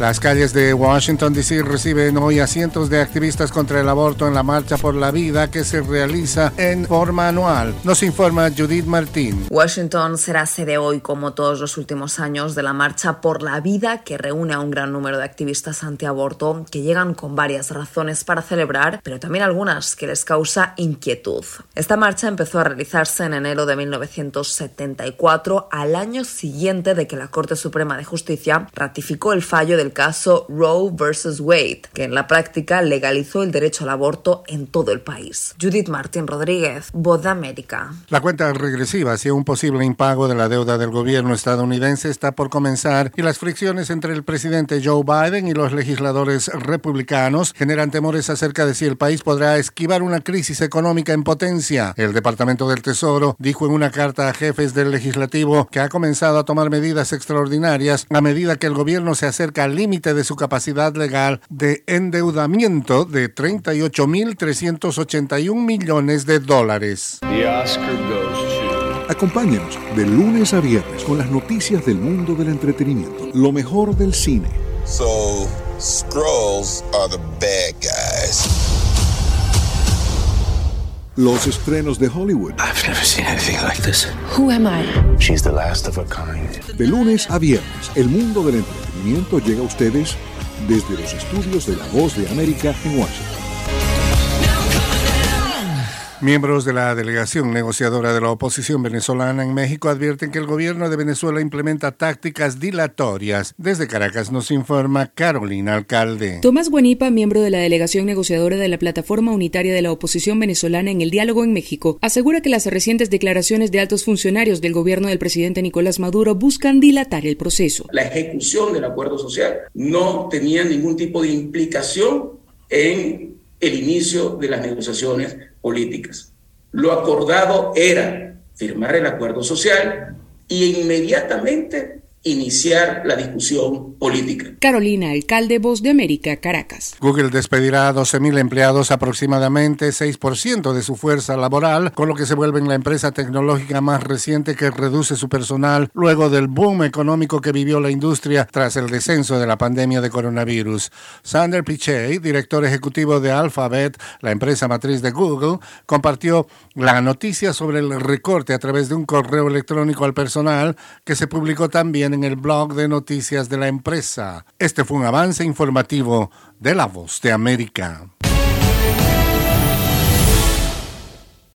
Las calles de Washington, D.C. reciben hoy a cientos de activistas contra el aborto en la Marcha por la Vida que se realiza en forma anual. Nos informa Judith Martín. Washington será sede hoy, como todos los últimos años, de la Marcha por la Vida que reúne a un gran número de activistas antiaborto que llegan con varias razones para celebrar, pero también algunas que les causa inquietud. Esta marcha empezó a realizarse en enero de 1974, al año siguiente de que la Corte Suprema de Justicia ratificó el fallo del caso Roe vs. Wade, que en la práctica legalizó el derecho al aborto en todo el país. Judith Martín Rodríguez, Voz de América. La cuenta regresiva hacia un posible impago de la deuda del gobierno estadounidense está por comenzar y las fricciones entre el presidente Joe Biden y los legisladores republicanos generan temores acerca de si el país podrá esquivar una crisis económica en potencia. El Departamento del Tesoro dijo en una carta a jefes del legislativo que ha comenzado a tomar medidas extraordinarias a medida que el gobierno se acerca al límite de su capacidad legal de endeudamiento de 38.381 millones de dólares. Acompáñenos de lunes a viernes con las noticias del mundo del entretenimiento, lo mejor del cine. So, Scrolls are the bad guys. Los estrenos de Hollywood. I've never seen anything like this. Who am I? She's the last of a kind. De lunes a viernes, el mundo del entretenimiento llega a ustedes desde los estudios de La Voz de América en Washington. Miembros de la delegación negociadora de la oposición venezolana en México advierten que el gobierno de Venezuela implementa tácticas dilatorias. Desde Caracas nos informa Carolina Alcalde. Tomás Guanipa, miembro de la delegación negociadora de la plataforma unitaria de la oposición venezolana en el diálogo en México, asegura que las recientes declaraciones de altos funcionarios del gobierno del presidente Nicolás Maduro buscan dilatar el proceso. La ejecución del acuerdo social no tenía ningún tipo de implicación en el inicio de las negociaciones políticas. Lo acordado era firmar el acuerdo social y inmediatamente iniciar la discusión política. Carolina, alcalde Voz de América, Caracas. Google despedirá a 12.000 empleados, aproximadamente 6% de su fuerza laboral, con lo que se vuelve la empresa tecnológica más reciente que reduce su personal luego del boom económico que vivió la industria tras el descenso de la pandemia de coronavirus. Sander Pichey, director ejecutivo de Alphabet, la empresa matriz de Google, compartió la noticia sobre el recorte a través de un correo electrónico al personal que se publicó en el blog de noticias de la empresa. Este fue un avance informativo de La Voz de América.